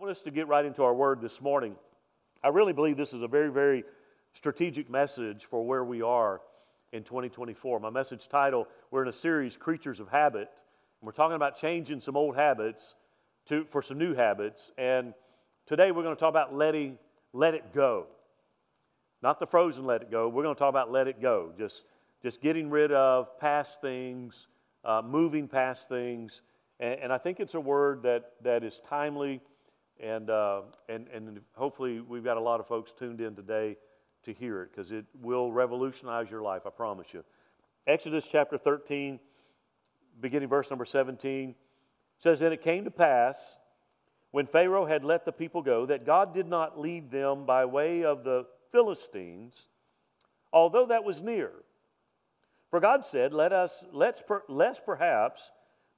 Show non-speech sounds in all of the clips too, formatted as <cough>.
want us to get right into our word this morning. I really believe this is a very, very strategic message for where we are in 2024. My message title, we're in a series, Creatures of Habit. And we're talking about changing some old habits to, for some new habits. And today we're going to talk about letting, let it go. Not the frozen let it go. We're going to talk about let it go. Just, just getting rid of past things, uh, moving past things. And, and I think it's a word that, that is timely and, uh, and, and hopefully, we've got a lot of folks tuned in today to hear it because it will revolutionize your life, I promise you. Exodus chapter 13, beginning verse number 17, says, And it came to pass when Pharaoh had let the people go that God did not lead them by way of the Philistines, although that was near. For God said, Let us, let's per, lest perhaps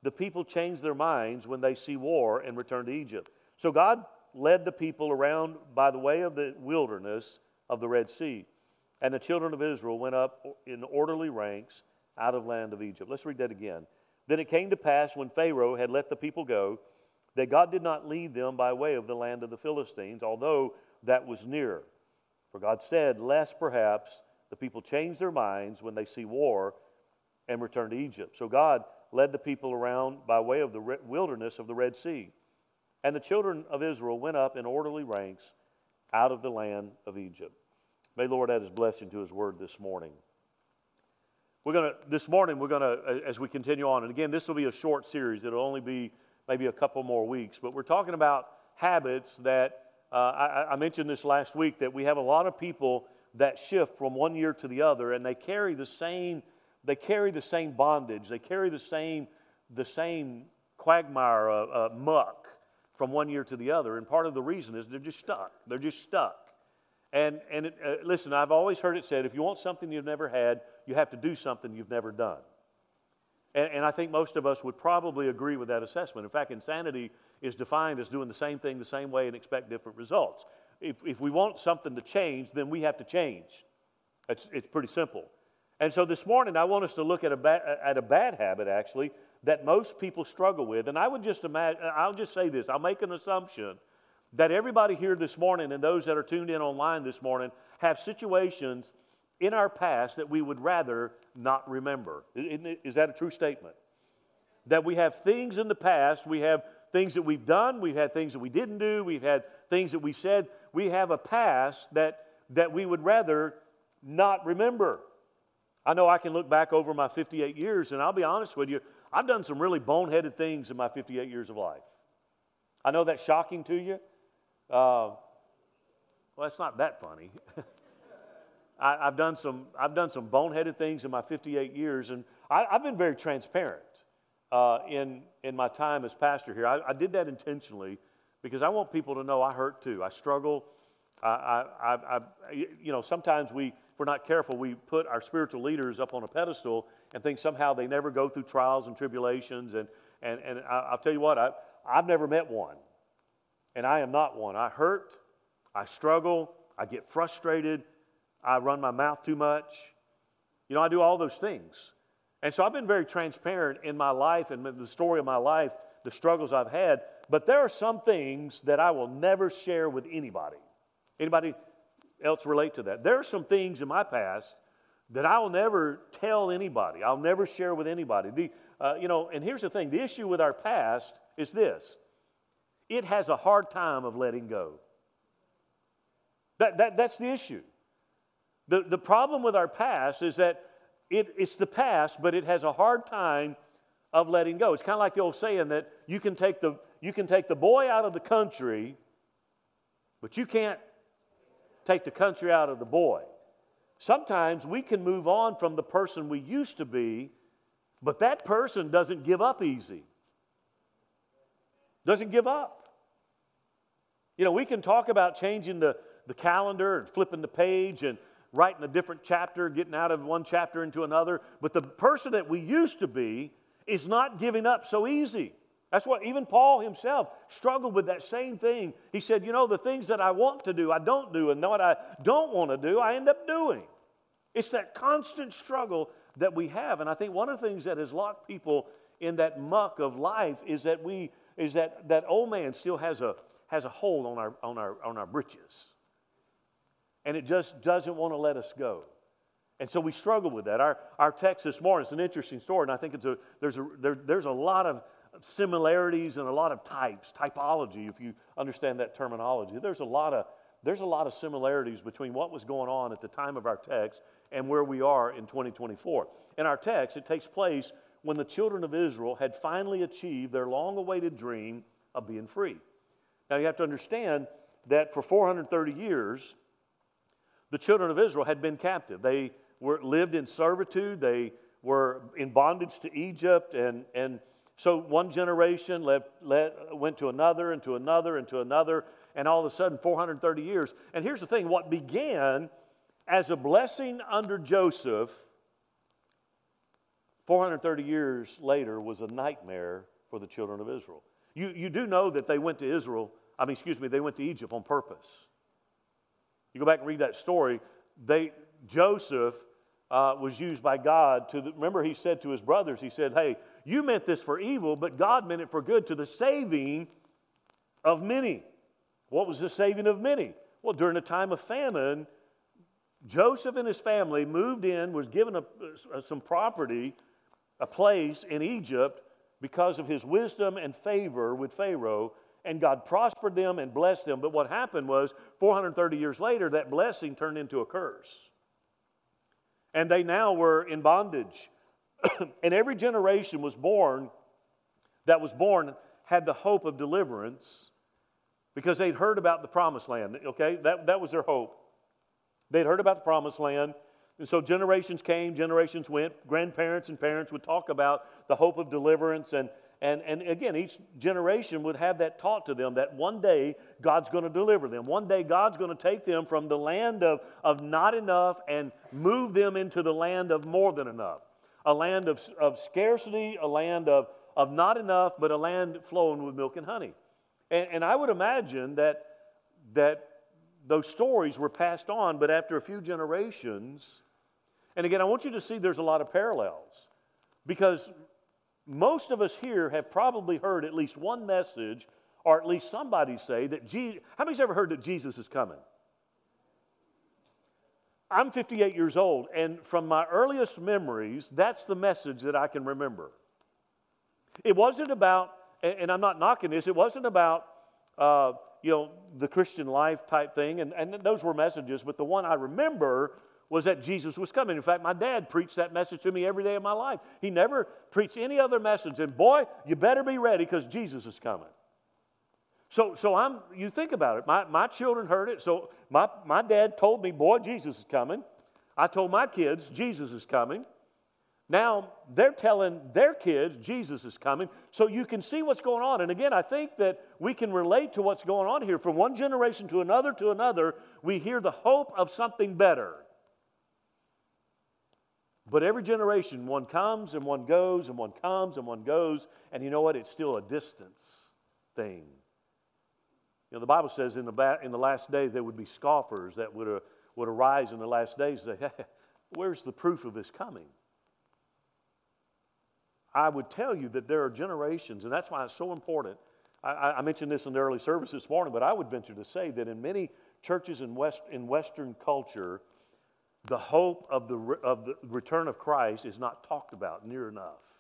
the people change their minds when they see war and return to Egypt. So God led the people around by the way of the wilderness of the Red Sea. And the children of Israel went up in orderly ranks out of land of Egypt. Let's read that again. Then it came to pass when Pharaoh had let the people go that God did not lead them by way of the land of the Philistines, although that was near. For God said, Lest perhaps the people change their minds when they see war and return to Egypt. So God led the people around by way of the wilderness of the Red Sea. And the children of Israel went up in orderly ranks out of the land of Egypt. May Lord add his blessing to his word this morning. We're going to, this morning, we're going to, as we continue on, and again, this will be a short series. It'll only be maybe a couple more weeks, but we're talking about habits that, uh, I, I mentioned this last week, that we have a lot of people that shift from one year to the other, and they carry the same, they carry the same bondage, they carry the same, the same quagmire, uh, uh, muck from one year to the other. And part of the reason is they're just stuck. They're just stuck. And, and it, uh, listen, I've always heard it said if you want something you've never had, you have to do something you've never done. And, and I think most of us would probably agree with that assessment. In fact, insanity is defined as doing the same thing the same way and expect different results. If, if we want something to change, then we have to change. It's, it's pretty simple. And so this morning, I want us to look at a, ba- at a bad habit, actually, that most people struggle with. And I would just imagine, I'll just say this I'll make an assumption that everybody here this morning and those that are tuned in online this morning have situations in our past that we would rather not remember. Is that a true statement? That we have things in the past, we have things that we've done, we've had things that we didn't do, we've had things that we said. We have a past that, that we would rather not remember. I know I can look back over my 58 years, and I'll be honest with you, I've done some really boneheaded things in my 58 years of life. I know that's shocking to you. Uh, well, it's not that funny. <laughs> I, have done some, I've done some boneheaded things in my 58 years, and I, have been very transparent uh, in, in my time as pastor here. I, I, did that intentionally because I want people to know I hurt too. I struggle. I, I, I, you know, sometimes we, we're not careful, we put our spiritual leaders up on a pedestal and think somehow they never go through trials and tribulations. And, and, and I, will tell you what, I, I've never met one. And I am not one. I hurt, I struggle, I get frustrated, I run my mouth too much. You know, I do all those things. And so I've been very transparent in my life and the story of my life, the struggles I've had. But there are some things that I will never share with anybody. Anybody else relate to that? There are some things in my past that I'll never tell anybody. I'll never share with anybody. The, uh, you know, and here's the thing the issue with our past is this it has a hard time of letting go. That, that, that's the issue. The, the problem with our past is that it, it's the past, but it has a hard time of letting go. It's kind of like the old saying that you can take the, you can take the boy out of the country, but you can't take the country out of the boy. Sometimes we can move on from the person we used to be, but that person doesn't give up easy. Doesn't give up. You know, we can talk about changing the, the calendar and flipping the page and writing a different chapter, getting out of one chapter into another, but the person that we used to be is not giving up so easy. That's what even Paul himself struggled with that same thing. He said, You know, the things that I want to do, I don't do, and what I don't want to do, I end up doing. It's that constant struggle that we have. And I think one of the things that has locked people in that muck of life is that we is that that old man still has a has a hold on our, on our, on our britches. And it just doesn't want to let us go. And so we struggle with that. Our, our text this morning, it's an interesting story, and I think it's a, there's, a, there, there's a lot of similarities and a lot of types, typology, if you understand that terminology. There's a lot of, there's a lot of similarities between what was going on at the time of our text and where we are in 2024. In our text, it takes place when the children of Israel had finally achieved their long awaited dream of being free. Now, you have to understand that for 430 years, the children of Israel had been captive. They were, lived in servitude. They were in bondage to Egypt. And, and so one generation went to another and to another and to another. And all of a sudden, 430 years. And here's the thing what began as a blessing under Joseph, 430 years later, was a nightmare for the children of Israel. You, you do know that they went to Israel, I mean, excuse me, they went to Egypt on purpose. You go back and read that story. They, Joseph uh, was used by God to, the, remember, he said to his brothers, he said, Hey, you meant this for evil, but God meant it for good to the saving of many. What was the saving of many? Well, during a time of famine, Joseph and his family moved in, was given a, some property, a place in Egypt because of his wisdom and favor with Pharaoh, and God prospered them and blessed them. But what happened was, 430 years later, that blessing turned into a curse and they now were in bondage. <coughs> and every generation was born that was born had the hope of deliverance because they'd heard about the promised land. Okay, that, that was their hope. They'd heard about the promised land. And so generations came, generations went. Grandparents and parents would talk about the hope of deliverance and, and, and again, each generation would have that taught to them that one day God's going to deliver them. One day God's going to take them from the land of, of not enough and move them into the land of more than enough. A land of, of scarcity, a land of, of not enough, but a land flowing with milk and honey. And, and I would imagine that, that those stories were passed on, but after a few generations, and again, I want you to see there's a lot of parallels. Because most of us here have probably heard at least one message, or at least somebody say that Jesus. How many's ever heard that Jesus is coming? I'm 58 years old, and from my earliest memories, that's the message that I can remember. It wasn't about, and I'm not knocking this, it wasn't about, uh, you know, the Christian life type thing, and, and those were messages, but the one I remember was that Jesus was coming. In fact, my dad preached that message to me every day of my life. He never preached any other message. And boy, you better be ready because Jesus is coming. So, so I'm, you think about it. My, my children heard it. So my, my dad told me, boy, Jesus is coming. I told my kids, Jesus is coming. Now they're telling their kids, Jesus is coming. So you can see what's going on. And again, I think that we can relate to what's going on here. From one generation to another to another, we hear the hope of something better. But every generation, one comes and one goes, and one comes and one goes, and you know what? It's still a distance thing. You know, the Bible says in the, ba- in the last days there would be scoffers that would, uh, would arise in the last days and say, hey, <laughs> where's the proof of his coming? I would tell you that there are generations, and that's why it's so important. I, I mentioned this in the early service this morning, but I would venture to say that in many churches in, West, in Western culture, the hope of the, of the return of Christ is not talked about near enough.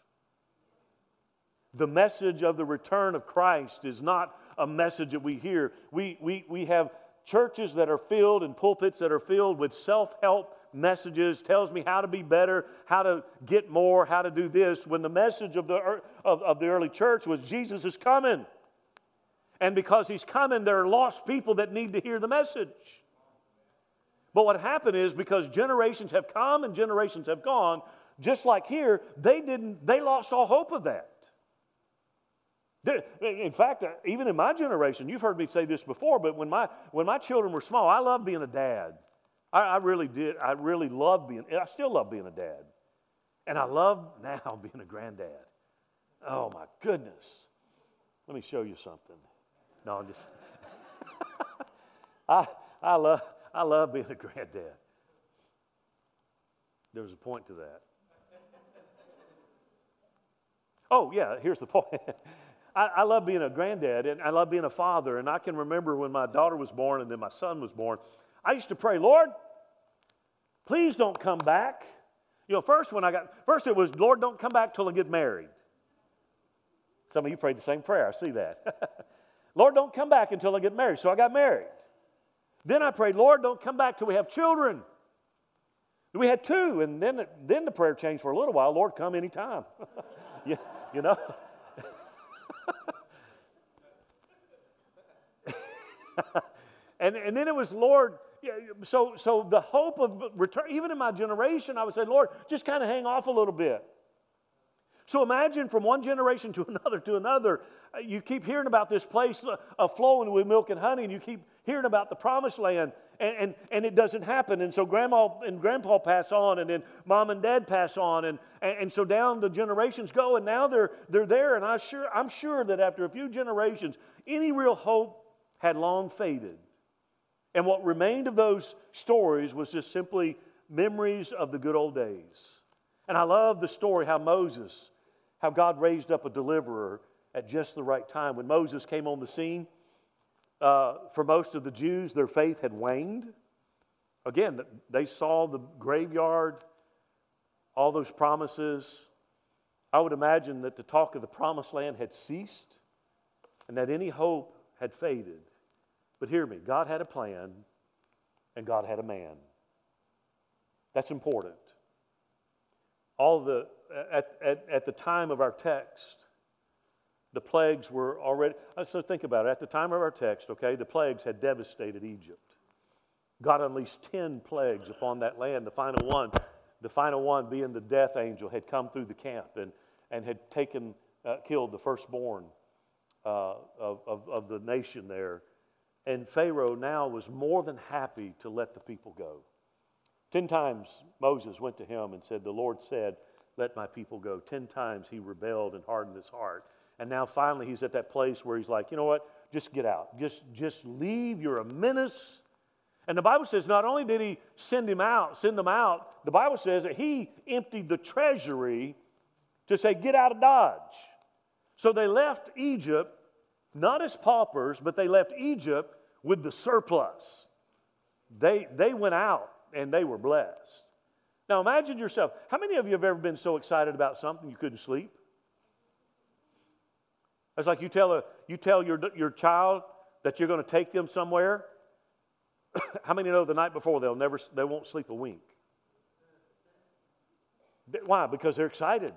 The message of the return of Christ is not a message that we hear. We, we, we have churches that are filled and pulpits that are filled with self help messages, tells me how to be better, how to get more, how to do this, when the message of the, of, of the early church was Jesus is coming. And because he's coming, there are lost people that need to hear the message. But what happened is because generations have come and generations have gone, just like here, they didn't, they lost all hope of that. In fact, uh, even in my generation, you've heard me say this before, but when my, when my children were small, I loved being a dad. I, I really did. I really loved being, I still love being a dad. And I love <laughs> now being a granddad. Oh my goodness. Let me show you something. No, I'm just, <laughs> I, I love, I love being a granddad. There's a point to that. Oh, yeah, here's the point. <laughs> I, I love being a granddad and I love being a father. And I can remember when my daughter was born and then my son was born, I used to pray, Lord, please don't come back. You know, first when I got, first it was, Lord, don't come back till I get married. Some of you prayed the same prayer. I see that. <laughs> Lord, don't come back until I get married. So I got married. Then I prayed, Lord, don't come back till we have children. We had two, and then, then the prayer changed for a little while. Lord, come anytime. <laughs> you, you know? <laughs> and, and then it was, Lord, so, so the hope of return, even in my generation, I would say, Lord, just kind of hang off a little bit. So imagine from one generation to <laughs> another to another, uh, you keep hearing about this place uh, flowing with milk and honey, and you keep hearing about the promised land, and, and, and it doesn't happen. And so grandma and grandpa pass on, and then mom and dad pass on, and, and, and so down the generations go, and now they're, they're there. And I sure, I'm sure that after a few generations, any real hope had long faded. And what remained of those stories was just simply memories of the good old days. And I love the story how Moses, how God raised up a deliverer at just the right time. When Moses came on the scene, uh, for most of the Jews, their faith had waned. Again, they saw the graveyard, all those promises. I would imagine that the talk of the promised land had ceased and that any hope had faded. But hear me God had a plan and God had a man. That's important. All the, at, at, at the time of our text, the plagues were already, uh, so think about it. At the time of our text, okay, the plagues had devastated Egypt. God unleashed 10 plagues upon that land. The final one, the final one being the death angel, had come through the camp and, and had taken, uh, killed the firstborn uh, of, of, of the nation there. And Pharaoh now was more than happy to let the people go. Ten times Moses went to him and said, The Lord said, Let my people go. Ten times he rebelled and hardened his heart. And now finally he's at that place where he's like, you know what? Just get out. Just, just leave. You're a menace. And the Bible says not only did he send him out, send them out, the Bible says that he emptied the treasury to say, get out of Dodge. So they left Egypt not as paupers, but they left Egypt with the surplus. They, they went out and they were blessed. Now imagine yourself. How many of you have ever been so excited about something you couldn't sleep? It's like you tell, a, you tell your, your child that you're going to take them somewhere. <coughs> How many know the night before they'll never, they won't sleep a wink? Why? Because they're excited.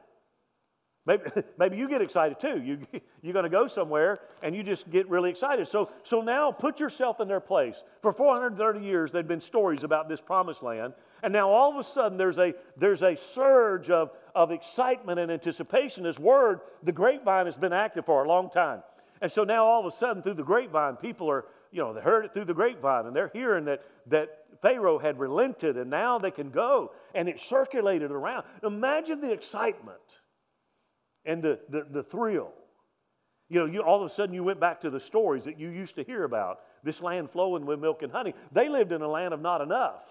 Maybe, <laughs> maybe you get excited too. You, <laughs> you're going to go somewhere and you just get really excited. So, so now put yourself in their place. For 430 years, there'd been stories about this promised land. And now all of a sudden, there's a, there's a surge of, of excitement and anticipation. This word, the grapevine, has been active for a long time. And so now all of a sudden, through the grapevine, people are, you know, they heard it through the grapevine and they're hearing that, that Pharaoh had relented and now they can go. And it circulated around. Imagine the excitement and the, the, the thrill. You know, you, all of a sudden you went back to the stories that you used to hear about this land flowing with milk and honey. They lived in a land of not enough,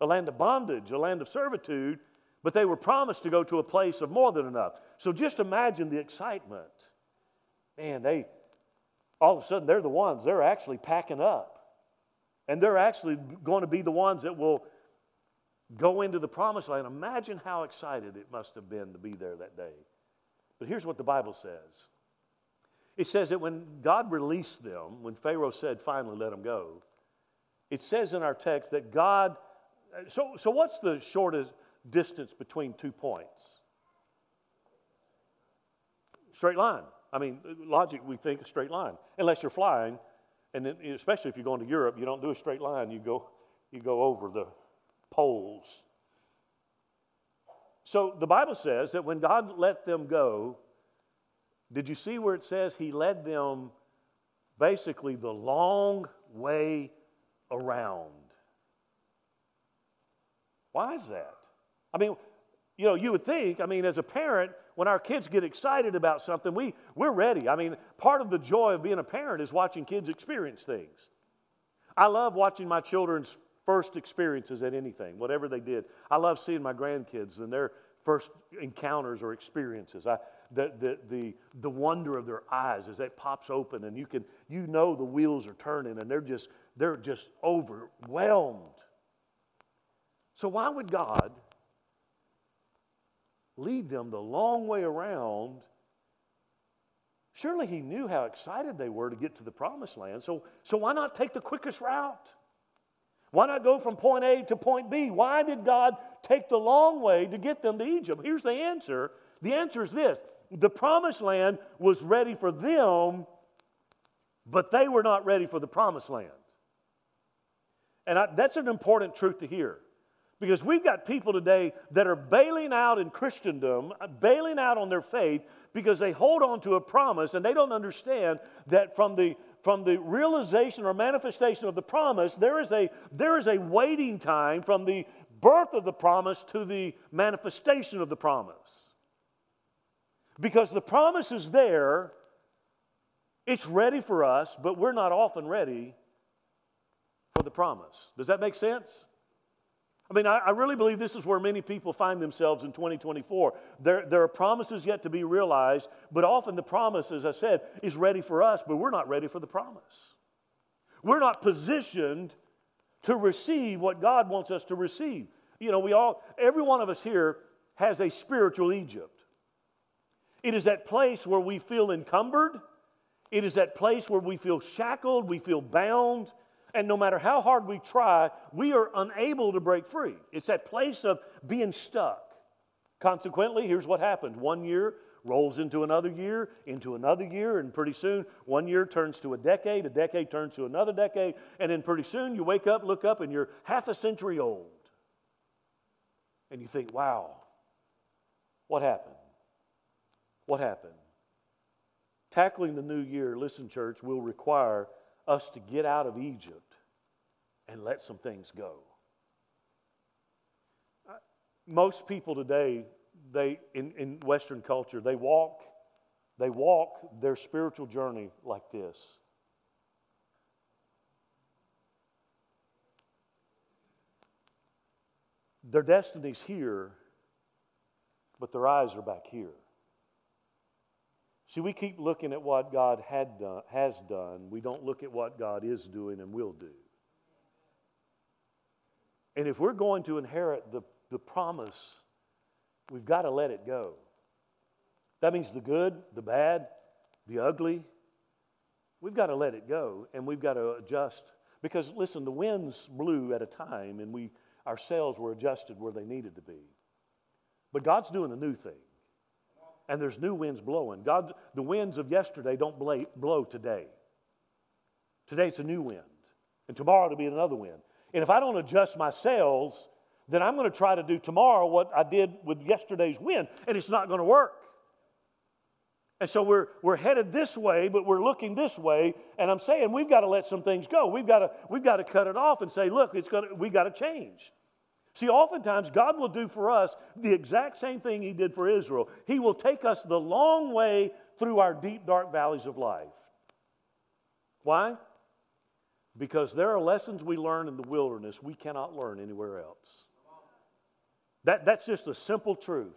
a land of bondage, a land of servitude, but they were promised to go to a place of more than enough. So just imagine the excitement. Man, they, all of a sudden, they're the ones, they're actually packing up. And they're actually going to be the ones that will go into the promised land. Imagine how excited it must have been to be there that day. But here's what the Bible says it says that when God released them, when Pharaoh said, finally, let them go, it says in our text that God. So, so what's the shortest distance between two points? Straight line. I mean, logic, we think a straight line, unless you're flying. And then, especially if you're going to Europe, you don't do a straight line, you go, you go over the poles. So the Bible says that when God let them go, did you see where it says He led them basically the long way around? Why is that? I mean, you know, you would think, I mean, as a parent, when our kids get excited about something, we, we're ready. I mean, part of the joy of being a parent is watching kids experience things. I love watching my children's first experiences at anything, whatever they did. I love seeing my grandkids and their first encounters or experiences. I, the, the, the, the wonder of their eyes as that pops open and you can you know the wheels are turning and they're just they're just overwhelmed. So why would God lead them the long way around? Surely he knew how excited they were to get to the promised land. So, so why not take the quickest route? Why not go from point A to point B? Why did God take the long way to get them to Egypt? Here's the answer the answer is this the promised land was ready for them, but they were not ready for the promised land. And I, that's an important truth to hear. Because we've got people today that are bailing out in Christendom, bailing out on their faith because they hold on to a promise and they don't understand that from the from the realization or manifestation of the promise, there is a, there is a waiting time from the birth of the promise to the manifestation of the promise. Because the promise is there, it's ready for us, but we're not often ready for the promise. Does that make sense? I mean, I, I, really believe this is where many people find themselves in 2024. There, there are promises yet to be realized, but often the promise, as I said, is ready for us, but we're not ready for the promise. We're not positioned to receive what God wants us to receive. You know, we all, every one of us here has a spiritual Egypt. It is that place where we feel encumbered. It is that place where we feel shackled, we feel bound, and no matter how hard we try, we are unable to break free. It's that place of being stuck. Consequently, here's what happens one year rolls into another year, into another year, and pretty soon one year turns to a decade, a decade turns to another decade, and then pretty soon you wake up, look up, and you're half a century old. And you think, wow, what happened? What happened? Tackling the new year, listen, church, will require us to get out of Egypt and let some things go. Most people today, they in, in Western culture, they walk, they walk their spiritual journey like this. Their destiny's here, but their eyes are back here. See, we keep looking at what God had done, has done. We don't look at what God is doing and will do. And if we're going to inherit the, the promise, we've got to let it go. That means the good, the bad, the ugly. We've got to let it go and we've got to adjust. Because listen, the winds blew at a time and we, our sails were adjusted where they needed to be. But God's doing a new thing and there's new winds blowing. God, the winds of yesterday don't blow today. Today it's a new wind, and tomorrow it'll be another wind. And if I don't adjust my sails, then I'm going to try to do tomorrow what I did with yesterday's wind, and it's not going to work. And so we're, we're headed this way, but we're looking this way. And I'm saying we've got to let some things go. We've got to, we've got to cut it off and say, look, it's gonna, we've got to change. See, oftentimes God will do for us the exact same thing He did for Israel. He will take us the long way through our deep, dark valleys of life. Why? Because there are lessons we learn in the wilderness we cannot learn anywhere else. That, that's just a simple truth.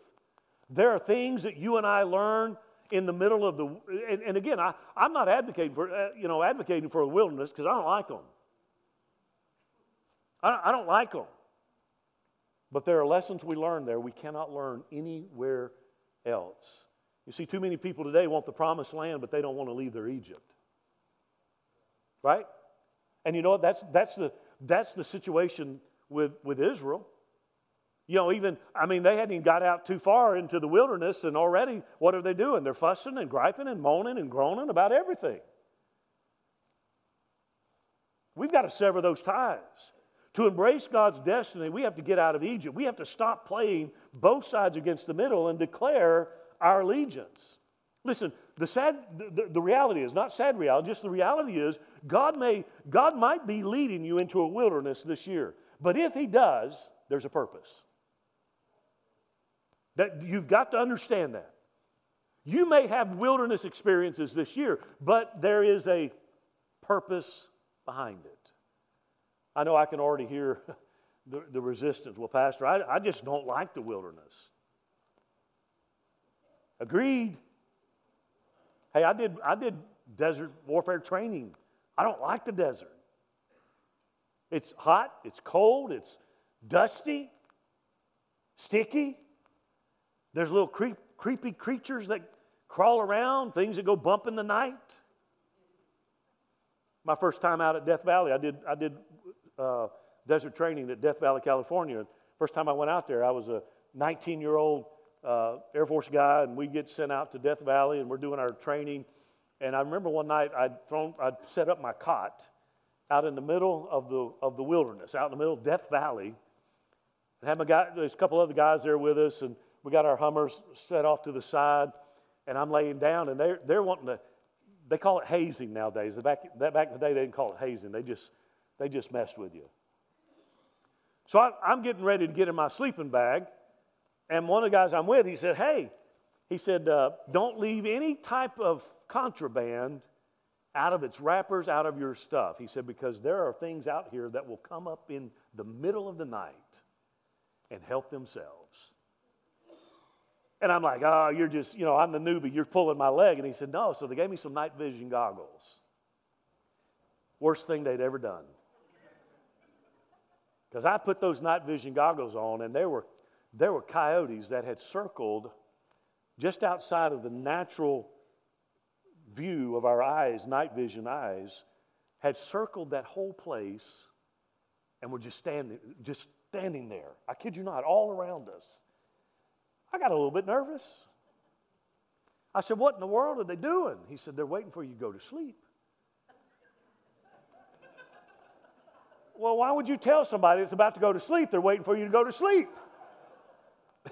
There are things that you and I learn in the middle of the, and, and again, I, I'm not advocating for, uh, you know, advocating for the wilderness because I don't like them. I, I don't like them. But there are lessons we learn there we cannot learn anywhere else. You see, too many people today want the promised land, but they don't want to leave their Egypt. Right? And you know what? That's, that's, the, that's the situation with, with Israel. You know, even, I mean, they hadn't even got out too far into the wilderness, and already, what are they doing? They're fussing and griping and moaning and groaning about everything. We've got to sever those ties. To embrace God's destiny, we have to get out of Egypt. We have to stop playing both sides against the middle and declare our allegiance. Listen, the sad the, the reality is not sad reality, just the reality is God may God might be leading you into a wilderness this year. But if he does, there's a purpose. That you've got to understand that. You may have wilderness experiences this year, but there is a purpose behind it. I know I can already hear <laughs> the, the resistance. Well, Pastor, I, I just don't like the wilderness. Agreed. Hey, I did, I did desert warfare training. I don't like the desert. It's hot, it's cold, it's dusty, sticky. There's little creep, creepy creatures that crawl around, things that go bump in the night. My first time out at Death Valley, I did, I did uh, desert training at Death Valley, California. First time I went out there, I was a 19 year old uh, Air Force guy, and we get sent out to Death Valley, and we're doing our training. And I remember one night I'd, thrown, I'd set up my cot out in the middle of the, of the wilderness, out in the middle of Death Valley. And had my guy, there's a couple other guys there with us, and we got our Hummers set off to the side. And I'm laying down, and they're, they're wanting to, they call it hazing nowadays. Back, that back in the day, they didn't call it hazing. They just, they just messed with you. So I, I'm getting ready to get in my sleeping bag. And one of the guys I'm with, he said, Hey, he said, uh, don't leave any type of contraband out of its wrappers, out of your stuff. He said, because there are things out here that will come up in the middle of the night and help themselves. And I'm like, oh, you're just, you know, I'm the newbie, you're pulling my leg. And he said, no. So they gave me some night vision goggles. Worst thing they'd ever done. Because I put those night vision goggles on, and there were there were coyotes that had circled just outside of the natural view of our eyes, night vision eyes, had circled that whole place and were just standing, just standing there. I kid you not, all around us. I got a little bit nervous. I said, What in the world are they doing? He said, They're waiting for you to go to sleep. Well, why would you tell somebody that's about to go to sleep they're waiting for you to go to sleep? <laughs>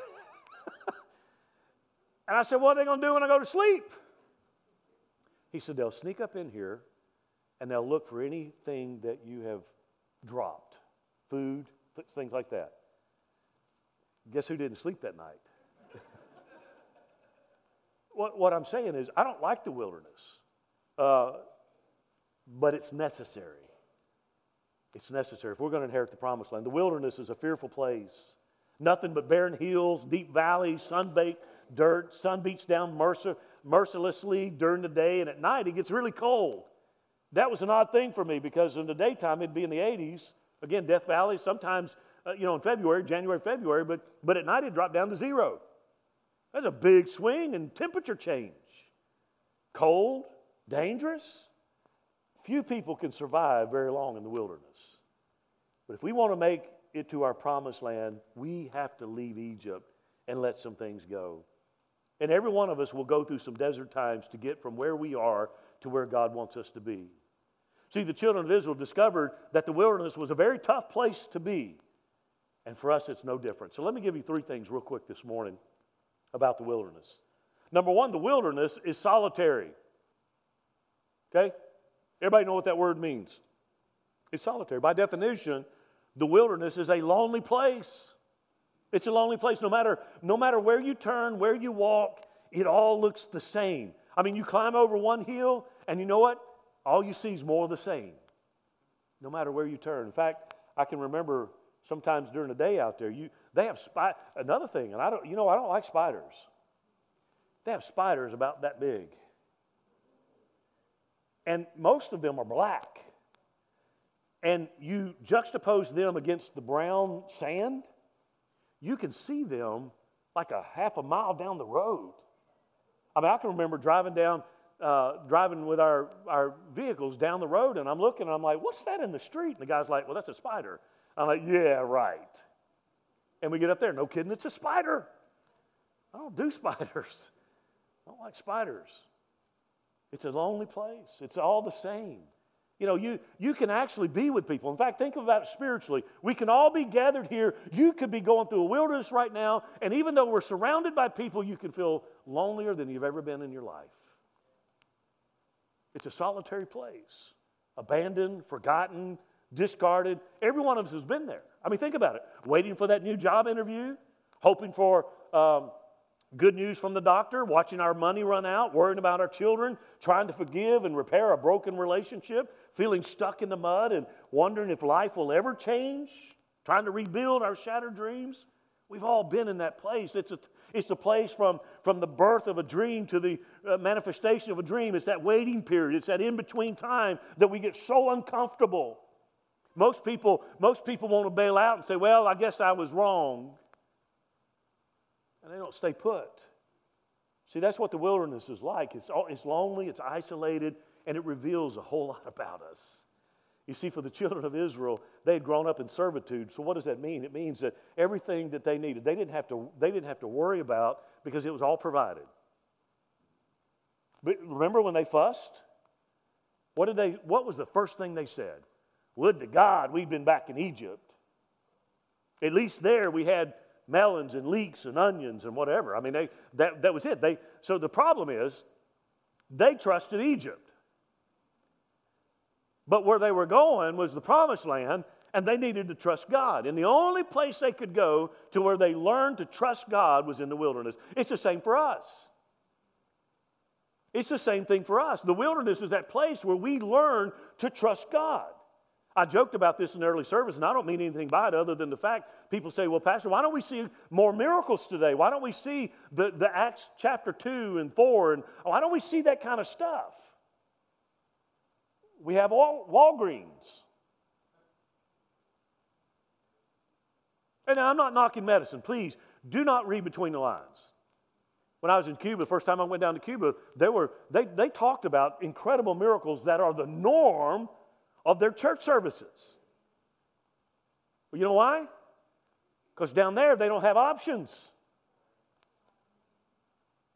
And I said, What are they going to do when I go to sleep? He said, They'll sneak up in here and they'll look for anything that you have dropped food, things like that. Guess who didn't sleep that night? <laughs> what, what I'm saying is, I don't like the wilderness, uh, but it's necessary. It's necessary if we're going to inherit the promised land. The wilderness is a fearful place. Nothing but barren hills, deep valleys, sun-baked dirt. Sun beats down mercil- mercilessly during the day, and at night it gets really cold. That was an odd thing for me because in the daytime it'd be in the 80s. Again, Death Valley, sometimes, uh, you know, in February, January, February, but, but at night it dropped down to zero. That's a big swing in temperature change. Cold, dangerous. Few people can survive very long in the wilderness. But if we want to make it to our promised land, we have to leave Egypt and let some things go. And every one of us will go through some desert times to get from where we are to where God wants us to be. See, the children of Israel discovered that the wilderness was a very tough place to be. And for us, it's no different. So let me give you three things real quick this morning about the wilderness. Number one, the wilderness is solitary. Okay? Everybody know what that word means? It's solitary. By definition, the wilderness is a lonely place. It's a lonely place. No matter, no matter where you turn, where you walk, it all looks the same. I mean, you climb over one hill, and you know what? All you see is more of the same. No matter where you turn. In fact, I can remember sometimes during the day out there, you they have spy another thing, and I don't you know, I don't like spiders. They have spiders about that big. And most of them are black. And you juxtapose them against the brown sand, you can see them like a half a mile down the road. I mean, I can remember driving down, uh, driving with our, our vehicles down the road, and I'm looking, and I'm like, what's that in the street? And the guy's like, well, that's a spider. I'm like, yeah, right. And we get up there, no kidding, it's a spider. I don't do <laughs> spiders. I don't like spiders. It's a lonely place. It's all the same. You know, you, you can actually be with people. In fact, think about it spiritually. We can all be gathered here. You could be going through a wilderness right now, and even though we're surrounded by people, you can feel lonelier than you've ever been in your life. It's a solitary place, abandoned, forgotten, discarded. Every one of us has been there. I mean, think about it. Waiting for that new job interview, hoping for um, good news from the doctor, watching our money run out, worrying about our children, trying to forgive and repair a broken relationship, feeling stuck in the mud and wondering if life will ever change, trying to rebuild our shattered dreams. We've all been in that place. It's a, It's the place from, from the birth of a dream to the uh, manifestation of a dream. It's that waiting period. It's that in between time that we get so uncomfortable. Most people, most people want to bail out and say, Well, I guess I was wrong. And they don't stay put. See, that's what the wilderness is like. It's, it's lonely, it's isolated, and it reveals a whole lot about us. You see, for the children of Israel, they had grown up in servitude. So what does that mean? It means that everything that they needed, they didn't have to, they didn't have to worry about because it was all provided. But remember when they fussed? What did they what was the first thing they said? Would to God we'd been back in Egypt. At least there we had melons and leeks and onions and whatever. I mean, they, that, that was it. They, so the problem is, they trusted Egypt. But where they were going was the promised land, and they needed to trust God. And the only place they could go to where they learned to trust God was in the wilderness. It's the same for us. It's the same thing for us. The wilderness is that place where we learn to trust God. I joked about this in the early service, and I don't mean anything by it other than the fact people say, Well, Pastor, why don't we see more miracles today? Why don't we see the, the Acts chapter 2 and 4? And why don't we see that kind of stuff? We have all, Walgreens. And I'm not knocking medicine. Please do not read between the lines. When I was in Cuba, the first time I went down to Cuba, they, were, they, they talked about incredible miracles that are the norm of their church services. Well, you know why? Because down there they don't have options.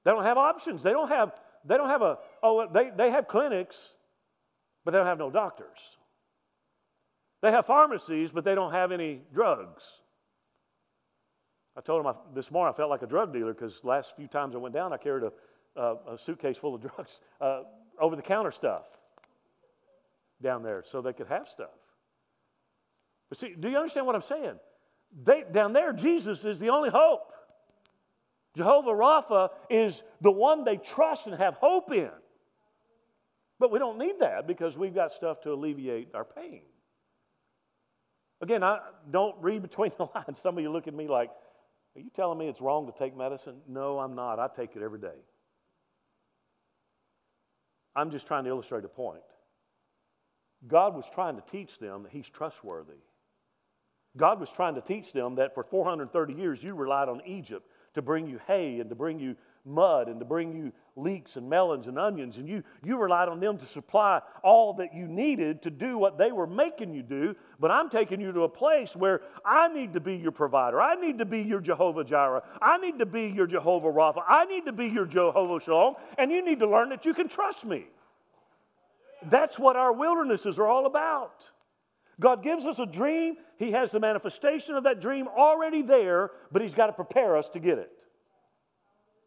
They don't have options. They don't have, they don't have a, oh, they, they have clinics, but they don't have no doctors. They have pharmacies, but they don't have any drugs. I told him I, this morning I felt like a drug dealer because last few times I went down, I carried a, a, a suitcase full of <laughs> drugs, uh, over the counter stuff down there so they could have stuff. But see, do you understand what I'm saying? They, down there, Jesus is the only hope. Jehovah Rapha is the one they trust and have hope in. But we don't need that because we've got stuff to alleviate our pain. Again, I don't read between the <laughs> lines. Some of you look at me like, are you telling me it's wrong to take medicine? No, I'm not. I take it every day. I'm just trying to illustrate a point. God was trying to teach them that He's trustworthy. God was trying to teach them that for 430 years you relied on Egypt to bring you hay and to bring you mud and to bring you leeks and melons and onions. And you, you relied on them to supply all that you needed to do what they were making you do. But I'm taking you to a place where I need to be your provider. I need to be your Jehovah Jireh. I need to be your Jehovah Rapha. I need to be your Jehovah Shalom. And you need to learn that you can trust me. That's what our wildernesses are all about. God gives us a dream. He has the manifestation of that dream already there, but He's got to prepare us to get it.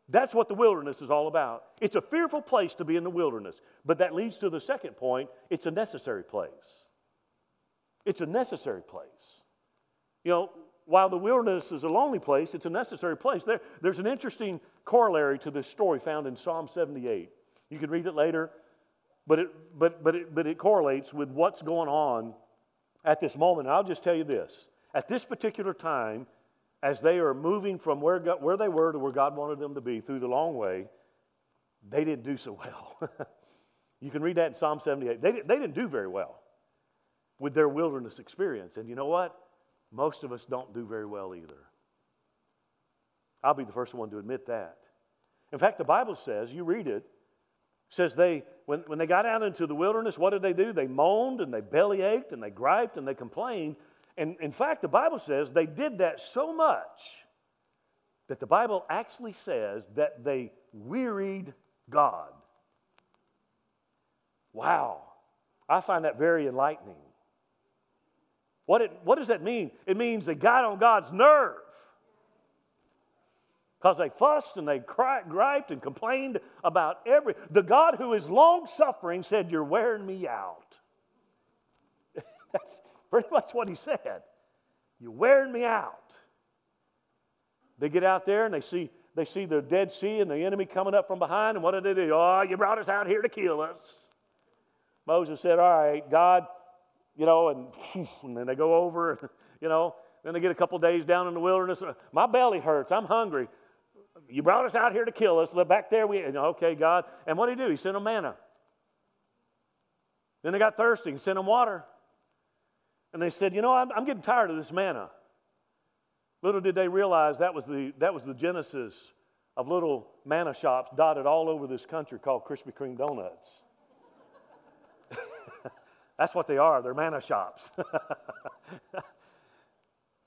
That's what the wilderness is all about. It's a fearful place to be in the wilderness, but that leads to the second point it's a necessary place. It's a necessary place. You know, while the wilderness is a lonely place, it's a necessary place. There, there's an interesting corollary to this story found in Psalm 78. You can read it later. But it, but, but, it, but it correlates with what's going on at this moment. And I'll just tell you this at this particular time, as they are moving from where, God, where they were to where God wanted them to be through the long way, they didn't do so <laughs> well. you can read that in Psalm 78. They, they didn't do very well with their wilderness experience. And you know what? Most of us don't do very well either. I'll be the first one to admit that. In fact, the Bible says, you read it, says they when, when they got out into the wilderness what did they do? They moaned and they belly ached and they griped and they complained. And in fact the bible says they did that so much that the bible actually says that they wearied god. Wow. I find that very enlightening. What, it, what does that mean? It means they got on god's nerve because they fussed and they cried, griped and complained about every. The God who is long suffering said, You're wearing me out. <laughs> That's pretty much what he said. You're wearing me out. They get out there and they see, they see the Dead Sea and the enemy coming up from behind, and what did they do? Oh, you brought us out here to kill us. Moses said, All right, God, you know, and, <laughs> and then they go over, <laughs> you know, then they get a couple days down in the wilderness. My belly hurts. I'm hungry. You brought us out here to kill us. Look Back there, we, okay, God. And what did he do? He sent them manna. Then they got thirsty and sent them water. And they said, You know, I'm, I'm getting tired of this manna. Little did they realize that was the, that was the genesis of little manna shops dotted all over this country called Krispy Kreme Donuts. <laughs> That's what they are, they're manna shops. <laughs>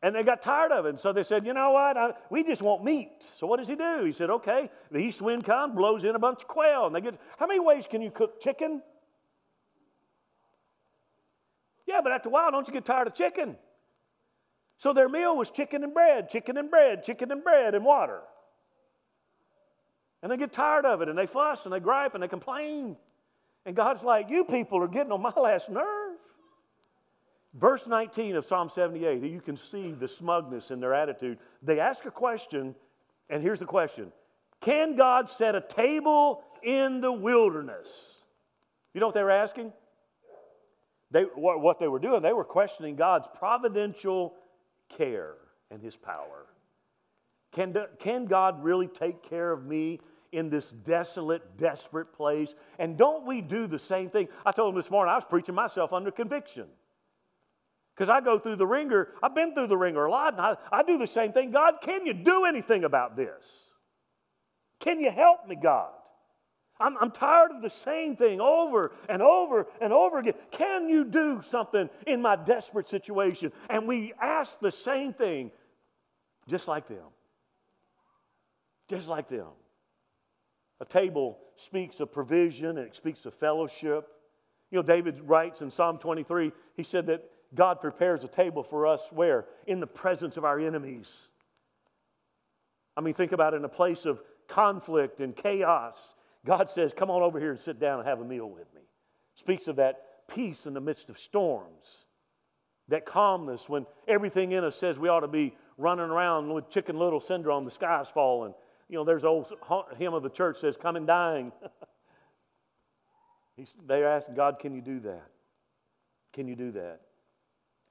and they got tired of it. And so they said, you know what? I, we just want meat. So what does he do? He said, okay, the east wind comes, blows in a bunch of quail. And they get, how many ways can you cook chicken? Yeah, but after a while, don't you get tired of chicken? So their meal was chicken and bread, chicken and bread, chicken and bread and water. And they get tired of it and they fuss and they gripe and they complain. And God's like, You people are getting on my last nerve. Verse 19 of Psalm 78, you can see the smugness in their attitude. They ask a question, and here's the question Can God set a table in the wilderness? You know what they were asking? They, what they were doing, they were questioning God's providential care and his power. Can, can God really take care of me in this desolate, desperate place? And don't we do the same thing? I told him this morning, I was preaching myself under conviction. Because I go through the wringer, I've been through the wringer a lot, and I, I do the same thing. God, can you do anything about this? Can you help me, God? I'm, I'm tired of the same thing over and over and over again. Can you do something in my desperate situation? And we ask the same thing just like them. Just like them. A table speaks of provision and it speaks of fellowship. You know, David writes in Psalm 23, he said that God prepares a table for us where? In the presence of our enemies. I mean, think about it in a place of conflict and chaos God says, Come on over here and sit down and have a meal with me. Speaks of that peace in the midst of storms, that calmness when everything in us says we ought to be running around with chicken little syndrome, the sky's falling. You know, there's old hymn of the church says, Come and dine. <laughs> They're asking God, Can you do that? Can you do that?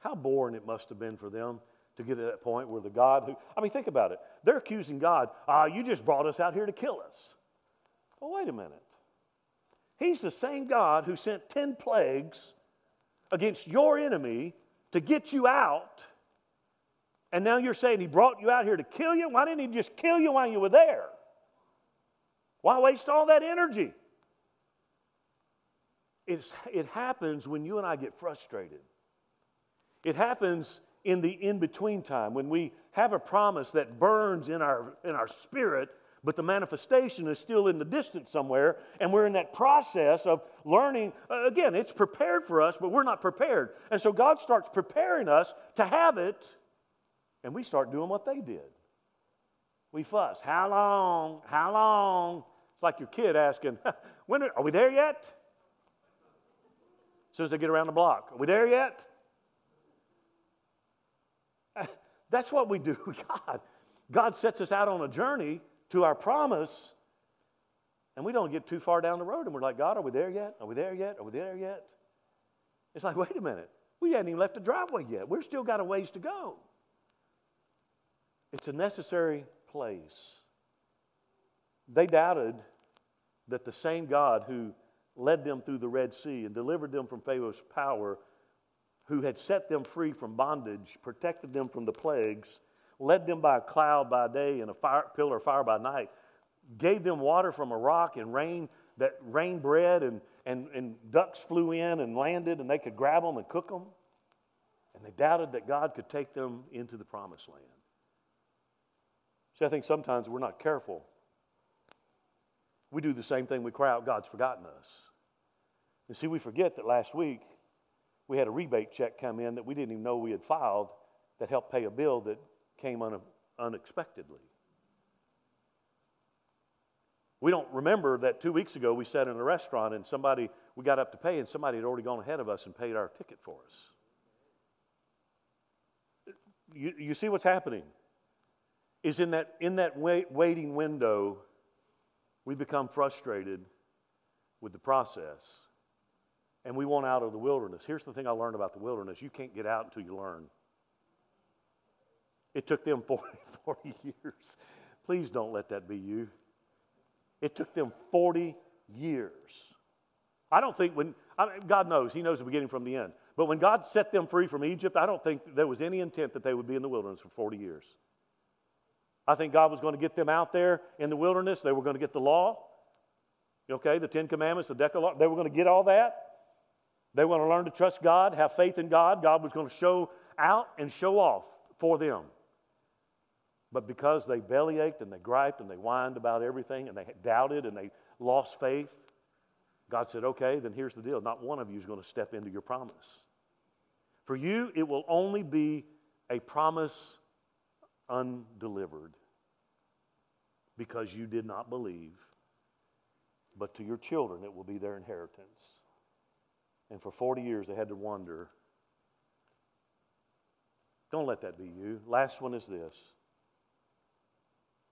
How boring it must have been for them to get to that point where the God who, I mean, think about it. They're accusing God, ah, you just brought us out here to kill us. Well, wait a minute. He's the same God who sent 10 plagues against your enemy to get you out. And now you're saying he brought you out here to kill you? Why didn't he just kill you while you were there? Why waste all that energy? It's, it happens when you and I get frustrated. It happens in the in between time when we have a promise that burns in our, in our spirit but the manifestation is still in the distance somewhere, and we're in that process of learning. Uh, again, it's prepared for us, but we're not prepared. And so God starts preparing us to have it, and we start doing what they did. We fuss. How long? How long? It's like your kid asking, when are, are we there yet? As soon as they get around the block, are we there yet? That's what we do. <laughs> God, God sets us out on a journey to our promise, and we don't get too far down the road, and we're like, God, are we there yet? Are we there yet? Are we there yet? It's like, wait a minute. We hadn't even left the driveway yet. We've still got a ways to go. It's a necessary place. They doubted that the same God who led them through the Red Sea and delivered them from Pharaoh's power, who had set them free from bondage, protected them from the plagues, led them by a cloud by day and a fire, pillar of fire by night, gave them water from a rock and rain that rained bread, and, and, and ducks flew in and landed, and they could grab them and cook them. And they doubted that God could take them into the promised land. See, I think sometimes we're not careful. We do the same thing. We cry out, God's forgotten us. And see, we forget that last week we had a rebate check come in that we didn't even know we had filed that helped pay a bill that came un- unexpectedly. We don't remember that two weeks ago we sat in a restaurant and somebody, we got up to pay and somebody had already gone ahead of us and paid our ticket for us. You, you see what's happening? Is in that, in that wait, waiting window, we become frustrated with the process and we want out of the wilderness. Here's the thing I learned about the wilderness you can't get out until you learn. It took them <laughs> 40, 40 years. Please don't let that be you. It took them 40 years. I don't think when, I mean, God knows, He knows the beginning from the end. But when God set them free from Egypt, I don't think there was any intent that they would be in the wilderness for 40 years. I think God was going to get them out there in the wilderness. They were going to get the law, okay, the Ten Commandments, the Decalogue. They were going to get all that. They want to learn to trust God, have faith in God. God was going to show out and show off for them. But because they belly ached and they griped and they whined about everything and they doubted and they lost faith, God said, okay, then here's the deal. Not one of you is going to step into your promise. For you, it will only be a promise undelivered because you did not believe, but to your children it will be their inheritance. And for 40 years they had to wonder. Don't let that be you. Last one is this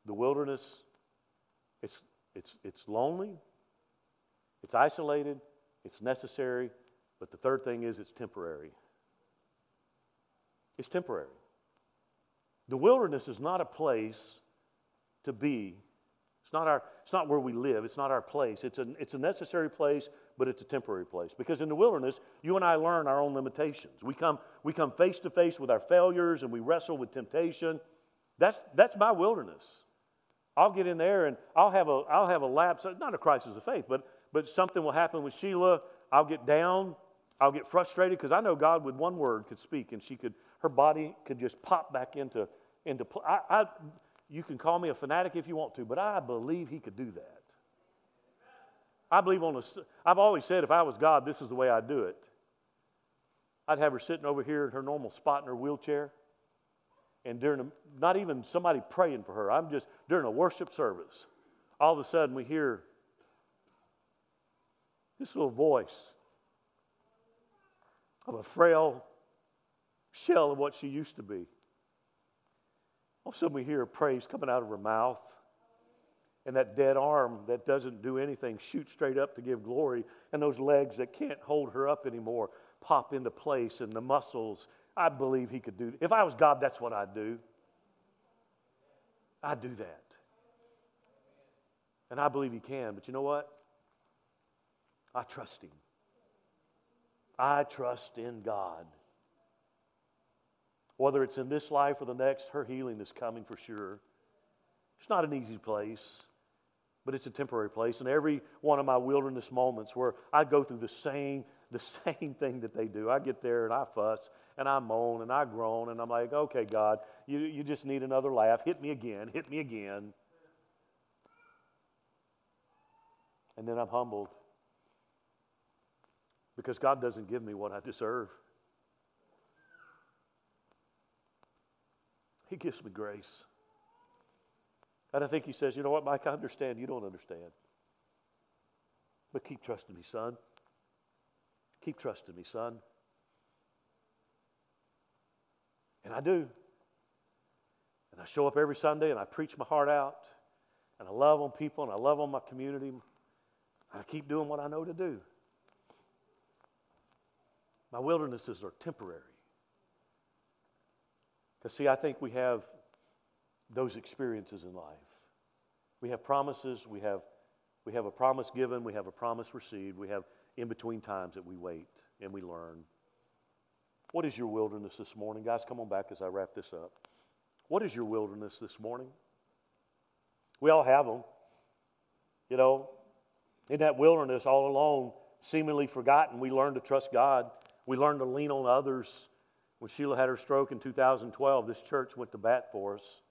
the wilderness, it's, it's, it's lonely, it's isolated, it's necessary, but the third thing is it's temporary. It's temporary. The wilderness is not a place to be. It's not, our, it's not where we live. It's not our place. It's a, it's a necessary place, but it's a temporary place. Because in the wilderness, you and I learn our own limitations. We come, we come face to face with our failures and we wrestle with temptation. That's, that's my wilderness. I'll get in there and I'll have a, I'll have a lapse, not a crisis of faith, but, but something will happen with Sheila. I'll get down. I'll get frustrated because I know God with one word could speak and she could, her body could just pop back into into. I, I, you can call me a fanatic if you want to, but I believe he could do that. I believe on a, I've always said if I was God, this is the way I'd do it. I'd have her sitting over here in her normal spot in her wheelchair. And during a, not even somebody praying for her, I'm just during a worship service, all of a sudden we hear this little voice of a frail shell of what she used to be. All of a sudden, we hear a praise coming out of her mouth, and that dead arm that doesn't do anything shoots straight up to give glory, and those legs that can't hold her up anymore pop into place, and the muscles. I believe he could do. If I was God, that's what I'd do. I'd do that. And I believe he can, but you know what? I trust him. I trust in God. Whether it's in this life or the next, her healing is coming for sure. It's not an easy place, but it's a temporary place. And every one of my wilderness moments where I go through the same, <laughs> the same thing that they do, I get there and I fuss and I moan and I groan and I'm like, okay, God, you, you just need another laugh. Hit me again, hit me again. And then I'm humbled because God doesn't give me what I deserve. He gives me grace. And I think he says, you know what, Mike, I understand. You don't understand. But keep trusting me, son. Keep trusting me, son. And I do. And I show up every Sunday and I preach my heart out. And I love on people and I love on my community. And I keep doing what I know to do. My wildernesses are temporary. Because, see, I think we have those experiences in life. We have promises, we have, we have a promise given, we have a promise received, we have in between times that we wait and we learn. What is your wilderness this morning? Guys, come on back as I wrap this up. What is your wilderness this morning? We all have them. You know, in that wilderness, all alone, seemingly forgotten, we learn to trust God. We learn to lean on others. When Sheila had her stroke in 2012, this church went to bat for us.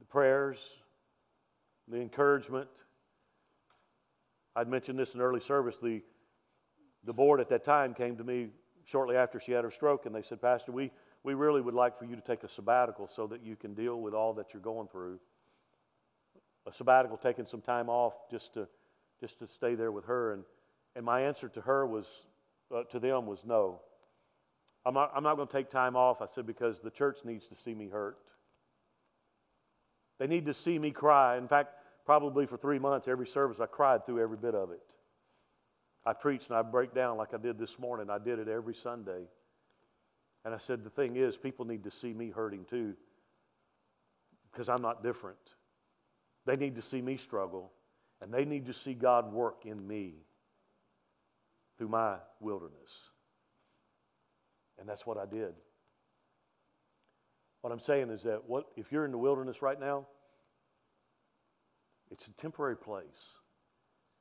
The prayers, the encouragement. I'd mentioned this in early service. The, the board at that time came to me shortly after she had her stroke, and they said, Pastor, we, we really would like for you to take a sabbatical so that you can deal with all that you're going through. A sabbatical, taking some time off just to, just to stay there with her. And, and my answer to her was, uh, to them was no. I'm not, I'm not going to take time off. I said, because the church needs to see me hurt. They need to see me cry. In fact, probably for three months, every service, I cried through every bit of it. I preached and I break down like I did this morning. I did it every Sunday. And I said, the thing is, people need to see me hurting too because I'm not different. They need to see me struggle, and they need to see God work in me through my wilderness. And that's what I did. What I'm saying is that what, if you're in the wilderness right now, it's a temporary place.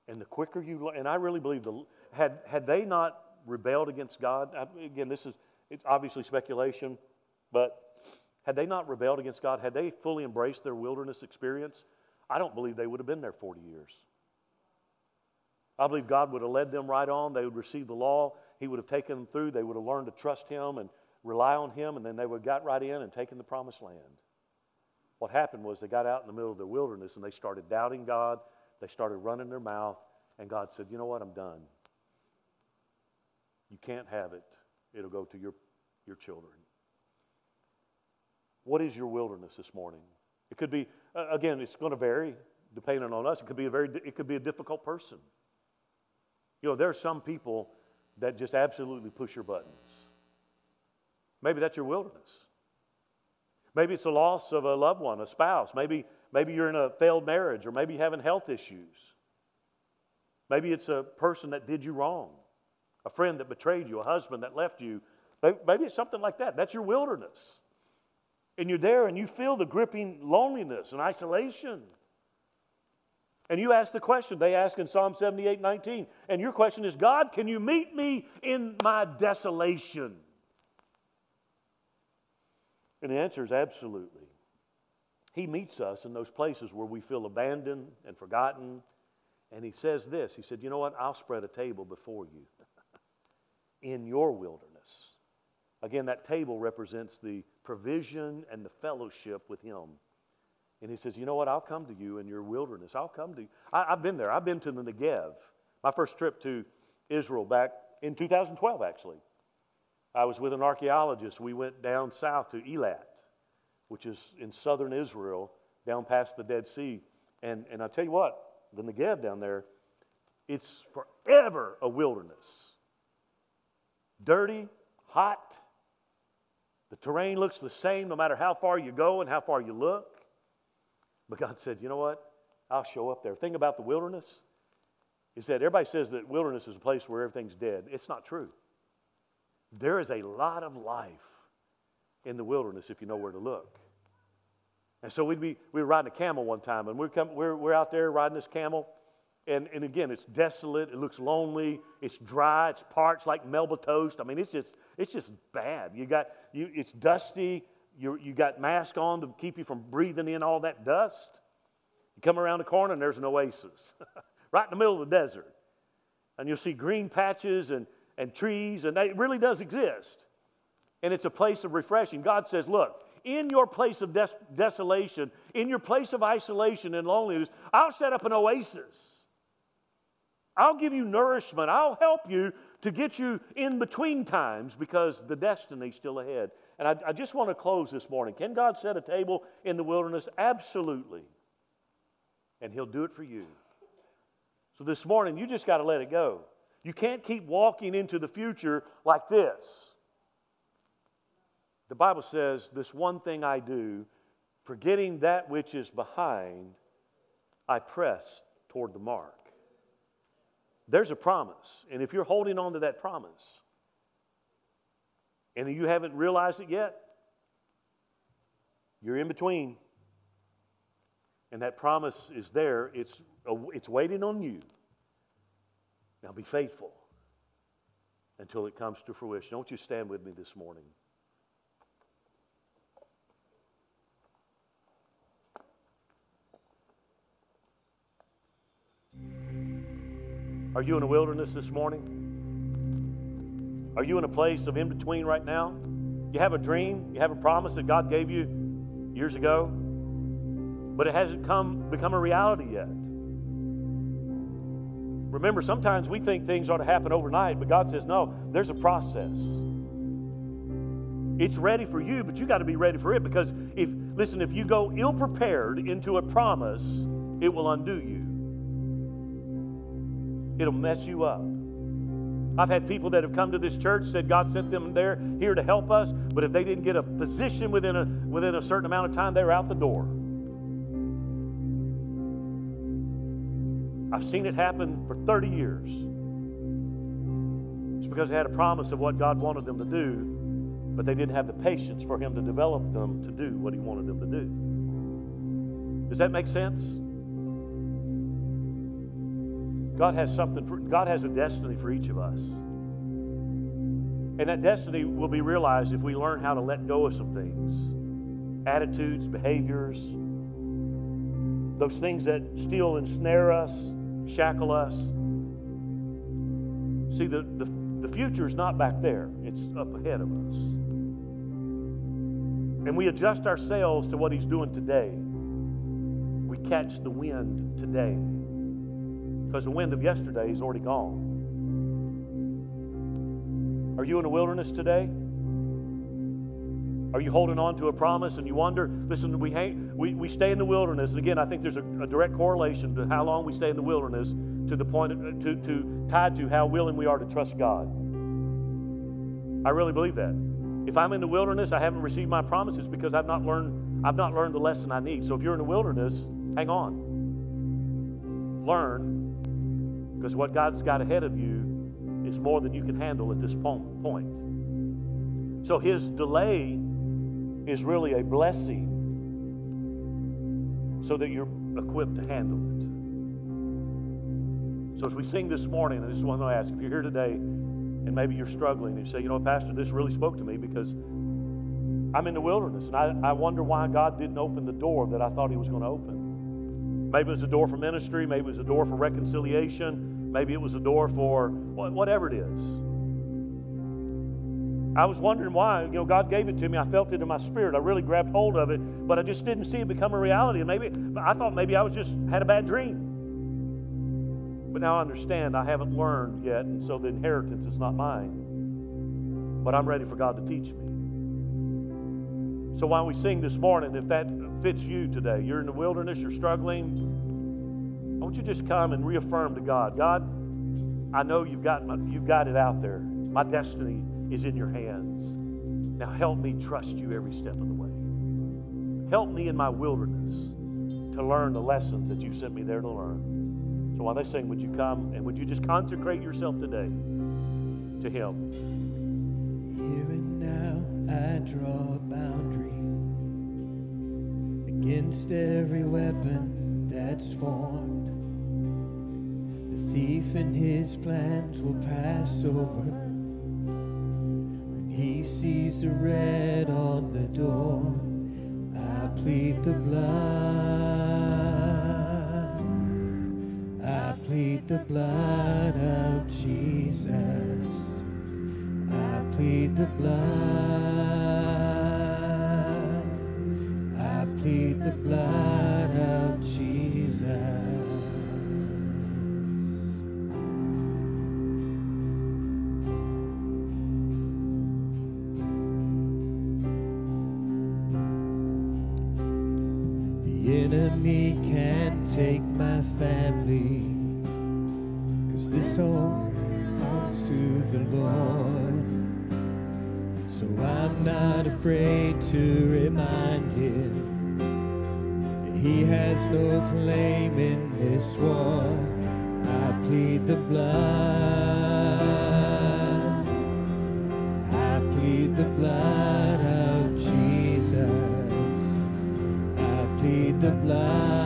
And the quicker you, and I really believe, the, had, had they not rebelled against God, again, this is it's obviously speculation, but had they not rebelled against God, had they fully embraced their wilderness experience, I don't believe they would have been there 40 years. I believe God would have led them right on. They would receive the law. He would have taken them through. They would have learned to trust Him and rely on Him, and then they would have got right in and taken the promised land. What happened was they got out in the middle of the wilderness and they started doubting God. They started running their mouth, and God said, You know what? I'm done. You can't have it, it'll go to your, your children. What is your wilderness this morning? It could be, uh, again, it's going to vary depending on us. It could be a very, it could be a difficult person. You know, there are some people that just absolutely push your buttons. Maybe that's your wilderness. Maybe it's the loss of a loved one, a spouse. Maybe, maybe you're in a failed marriage, or maybe you're having health issues. Maybe it's a person that did you wrong, a friend that betrayed you, a husband that left you. Maybe it's something like that. That's your wilderness. And you're there and you feel the gripping loneliness and isolation. And you ask the question they ask in Psalm 78 19. And your question is God, can you meet me in my desolation? And the answer is absolutely. He meets us in those places where we feel abandoned and forgotten. And he says this He said, You know what? I'll spread a table before you <laughs> in your wilderness. Again, that table represents the provision and the fellowship with Him. And He says, You know what? I'll come to you in your wilderness. I'll come to you. I, have been there. I've been to the Negev. My first trip to Israel back in 2012, actually. I was with an archaeologist. We went down south to Eilat, which is in southern Israel, down past the Dead Sea. And, and I tell you what, the Negev down there, it's forever a wilderness. Dirty, hot. The terrain looks the same no matter how far you go and how far you look. But God said, you know what? I'll show up there. The thing about the wilderness is that everybody says that wilderness is a place where everything's dead. It's not true. There is a lot of life in the wilderness if you know where to look. And so we'd be, we were riding a camel one time, and we're, come, we're, we're out there riding this camel. And, and again, it's desolate, it looks lonely, it's dry, it's parched like Melba toast. I mean, it's just, it's just bad. You got, you, it's dusty, you, you got mask on to keep you from breathing in all that dust. You come around the corner and there's an oasis <laughs> right in the middle of the desert. And you'll see green patches and, and trees, and it really does exist. And it's a place of refreshing. God says, Look, in your place of des- desolation, in your place of isolation and loneliness, I'll set up an oasis. I'll give you nourishment. I'll help you to get you in between times because the destiny's still ahead. And I, I just want to close this morning. Can God set a table in the wilderness? Absolutely. And He'll do it for you. So this morning, you just got to let it go. You can't keep walking into the future like this. The Bible says, This one thing I do, forgetting that which is behind, I press toward the mark. There's a promise. And if you're holding on to that promise and you haven't realized it yet, you're in between. And that promise is there, it's, it's waiting on you. Now be faithful until it comes to fruition. Don't you stand with me this morning? Are you in a wilderness this morning? Are you in a place of in between right now? You have a dream, you have a promise that God gave you years ago, but it hasn't come become a reality yet. Remember, sometimes we think things ought to happen overnight, but God says, no, there's a process. It's ready for you, but you got to be ready for it because if, listen, if you go ill prepared into a promise, it will undo you. It'll mess you up. I've had people that have come to this church said God sent them there here to help us, but if they didn't get a position within a within a certain amount of time, they're out the door. I've seen it happen for 30 years. It's because they had a promise of what God wanted them to do, but they didn't have the patience for Him to develop them to do what He wanted them to do. Does that make sense? God has something for, God has a destiny for each of us. And that destiny will be realized if we learn how to let go of some things attitudes, behaviors, those things that still ensnare us, shackle us. See, the, the, the future is not back there, it's up ahead of us. And we adjust ourselves to what He's doing today. We catch the wind today because the wind of yesterday is already gone. Are you in a wilderness today? Are you holding on to a promise and you wonder? Listen, we, hang, we, we stay in the wilderness. And again, I think there's a, a direct correlation to how long we stay in the wilderness to the point, of, uh, to, to, tied to how willing we are to trust God. I really believe that. If I'm in the wilderness, I haven't received my promises because I've not learned, I've not learned the lesson I need. So if you're in the wilderness, hang on. Learn, because what God's got ahead of you is more than you can handle at this point. So his delay is really a blessing so that you're equipped to handle it. So, as we sing this morning, I just want to ask if you're here today and maybe you're struggling and you say, you know, Pastor, this really spoke to me because I'm in the wilderness and I, I wonder why God didn't open the door that I thought He was going to open. Maybe it was a door for ministry, maybe it was a door for reconciliation, maybe it was a door for whatever it is. I was wondering why. You know, God gave it to me. I felt it in my spirit. I really grabbed hold of it, but I just didn't see it become a reality. And maybe I thought maybe I was just had a bad dream. But now I understand I haven't learned yet, and so the inheritance is not mine. But I'm ready for God to teach me. So while we sing this morning, if that fits you today, you're in the wilderness, you're struggling, I want you to just come and reaffirm to God, God, I know you've got, my, you've got it out there. My destiny is in your hands. Now help me trust you every step of the way. Help me in my wilderness to learn the lessons that you sent me there to learn. So while they sing, would you come and would you just consecrate yourself today to Him? Now I draw a boundary against every weapon that's formed. The thief and his plans will pass over when he sees the red on the door. I plead the blood. I plead the blood of Jesus. I plead the blood. I plead the blood of Jesus. The enemy can't take my family. Cause this home to the Lord. So I'm not afraid to remind him he has no claim in this war. I plead the blood. I plead the blood of Jesus I plead the blood.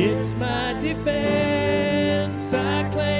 It's my defense. I claim.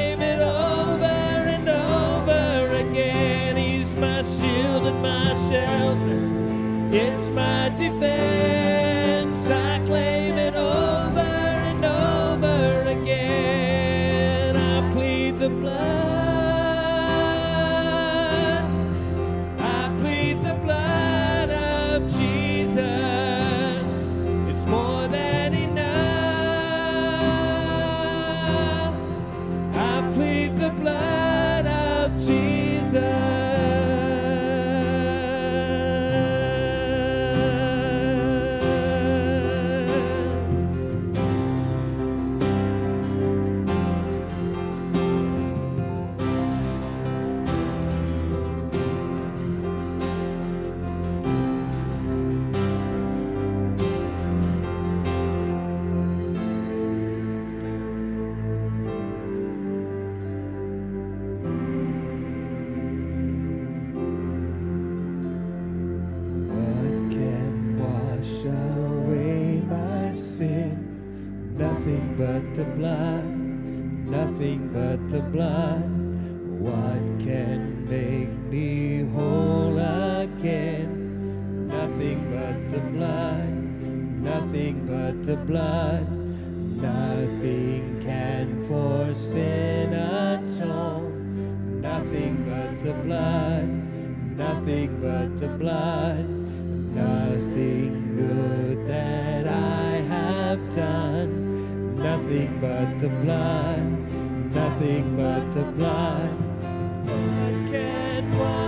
The blood. Nothing good that I have done. Nothing but the blood, nothing but the blood. What can wash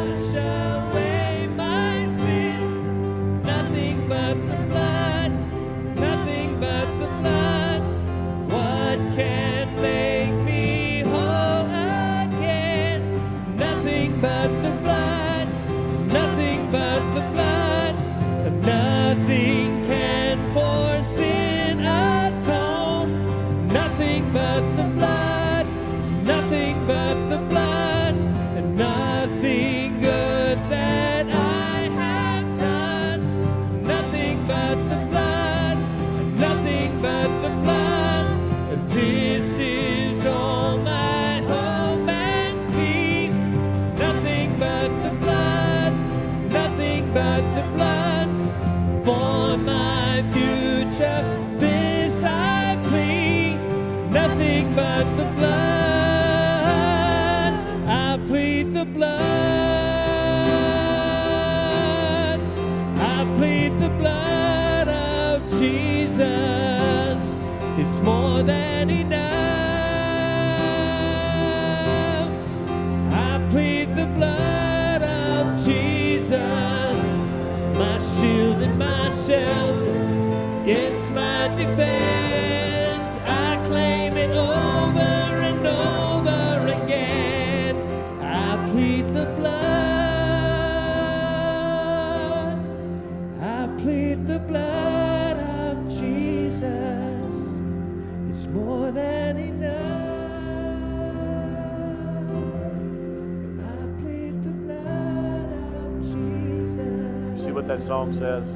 that song says?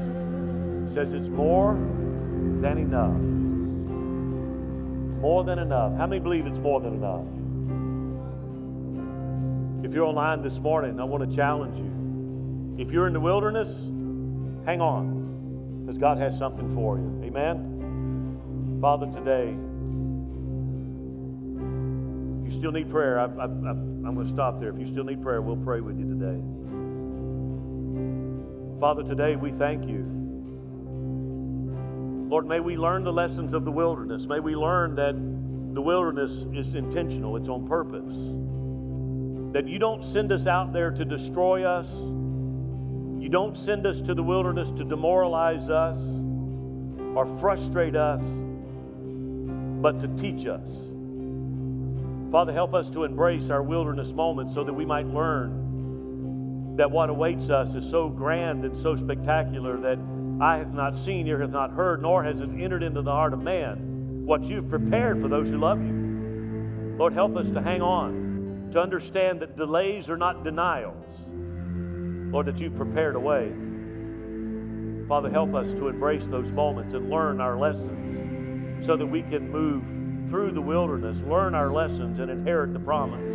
It says it's more than enough. More than enough. How many believe it's more than enough? If you're online this morning, I want to challenge you. If you're in the wilderness, hang on, because God has something for you. Amen? Father, today, you still need prayer, I, I'm going to stop there. If you still need prayer, we'll pray with you today. Father, today we thank you. Lord, may we learn the lessons of the wilderness. May we learn that the wilderness is intentional, it's on purpose. That you don't send us out there to destroy us, you don't send us to the wilderness to demoralize us or frustrate us, but to teach us. Father, help us to embrace our wilderness moments so that we might learn that what awaits us is so grand and so spectacular that I have not seen, ear hath not heard, nor has it entered into the heart of man what you've prepared for those who love you. Lord, help us to hang on, to understand that delays are not denials. Lord, that you've prepared a way. Father, help us to embrace those moments and learn our lessons so that we can move through the wilderness, learn our lessons, and inherit the promise.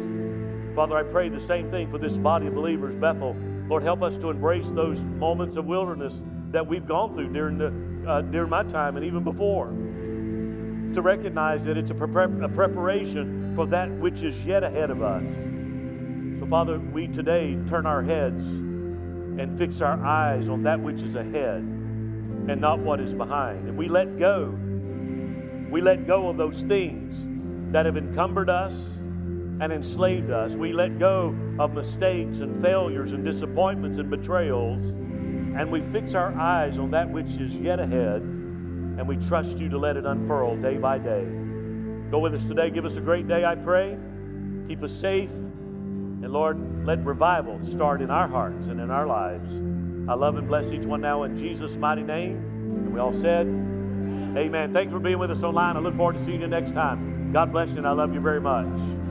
Father, I pray the same thing for this body of believers, Bethel. Lord, help us to embrace those moments of wilderness that we've gone through during, the, uh, during my time and even before. To recognize that it's a, pre- a preparation for that which is yet ahead of us. So, Father, we today turn our heads and fix our eyes on that which is ahead and not what is behind. And we let go. We let go of those things that have encumbered us and enslaved us. We let go of mistakes and failures and disappointments and betrayals. And we fix our eyes on that which is yet ahead. And we trust you to let it unfurl day by day. Go with us today. Give us a great day, I pray. Keep us safe. And Lord, let revival start in our hearts and in our lives. I love and bless each one now in Jesus' mighty name. And we all said, Amen. Thanks for being with us online. I look forward to seeing you next time. God bless you, and I love you very much.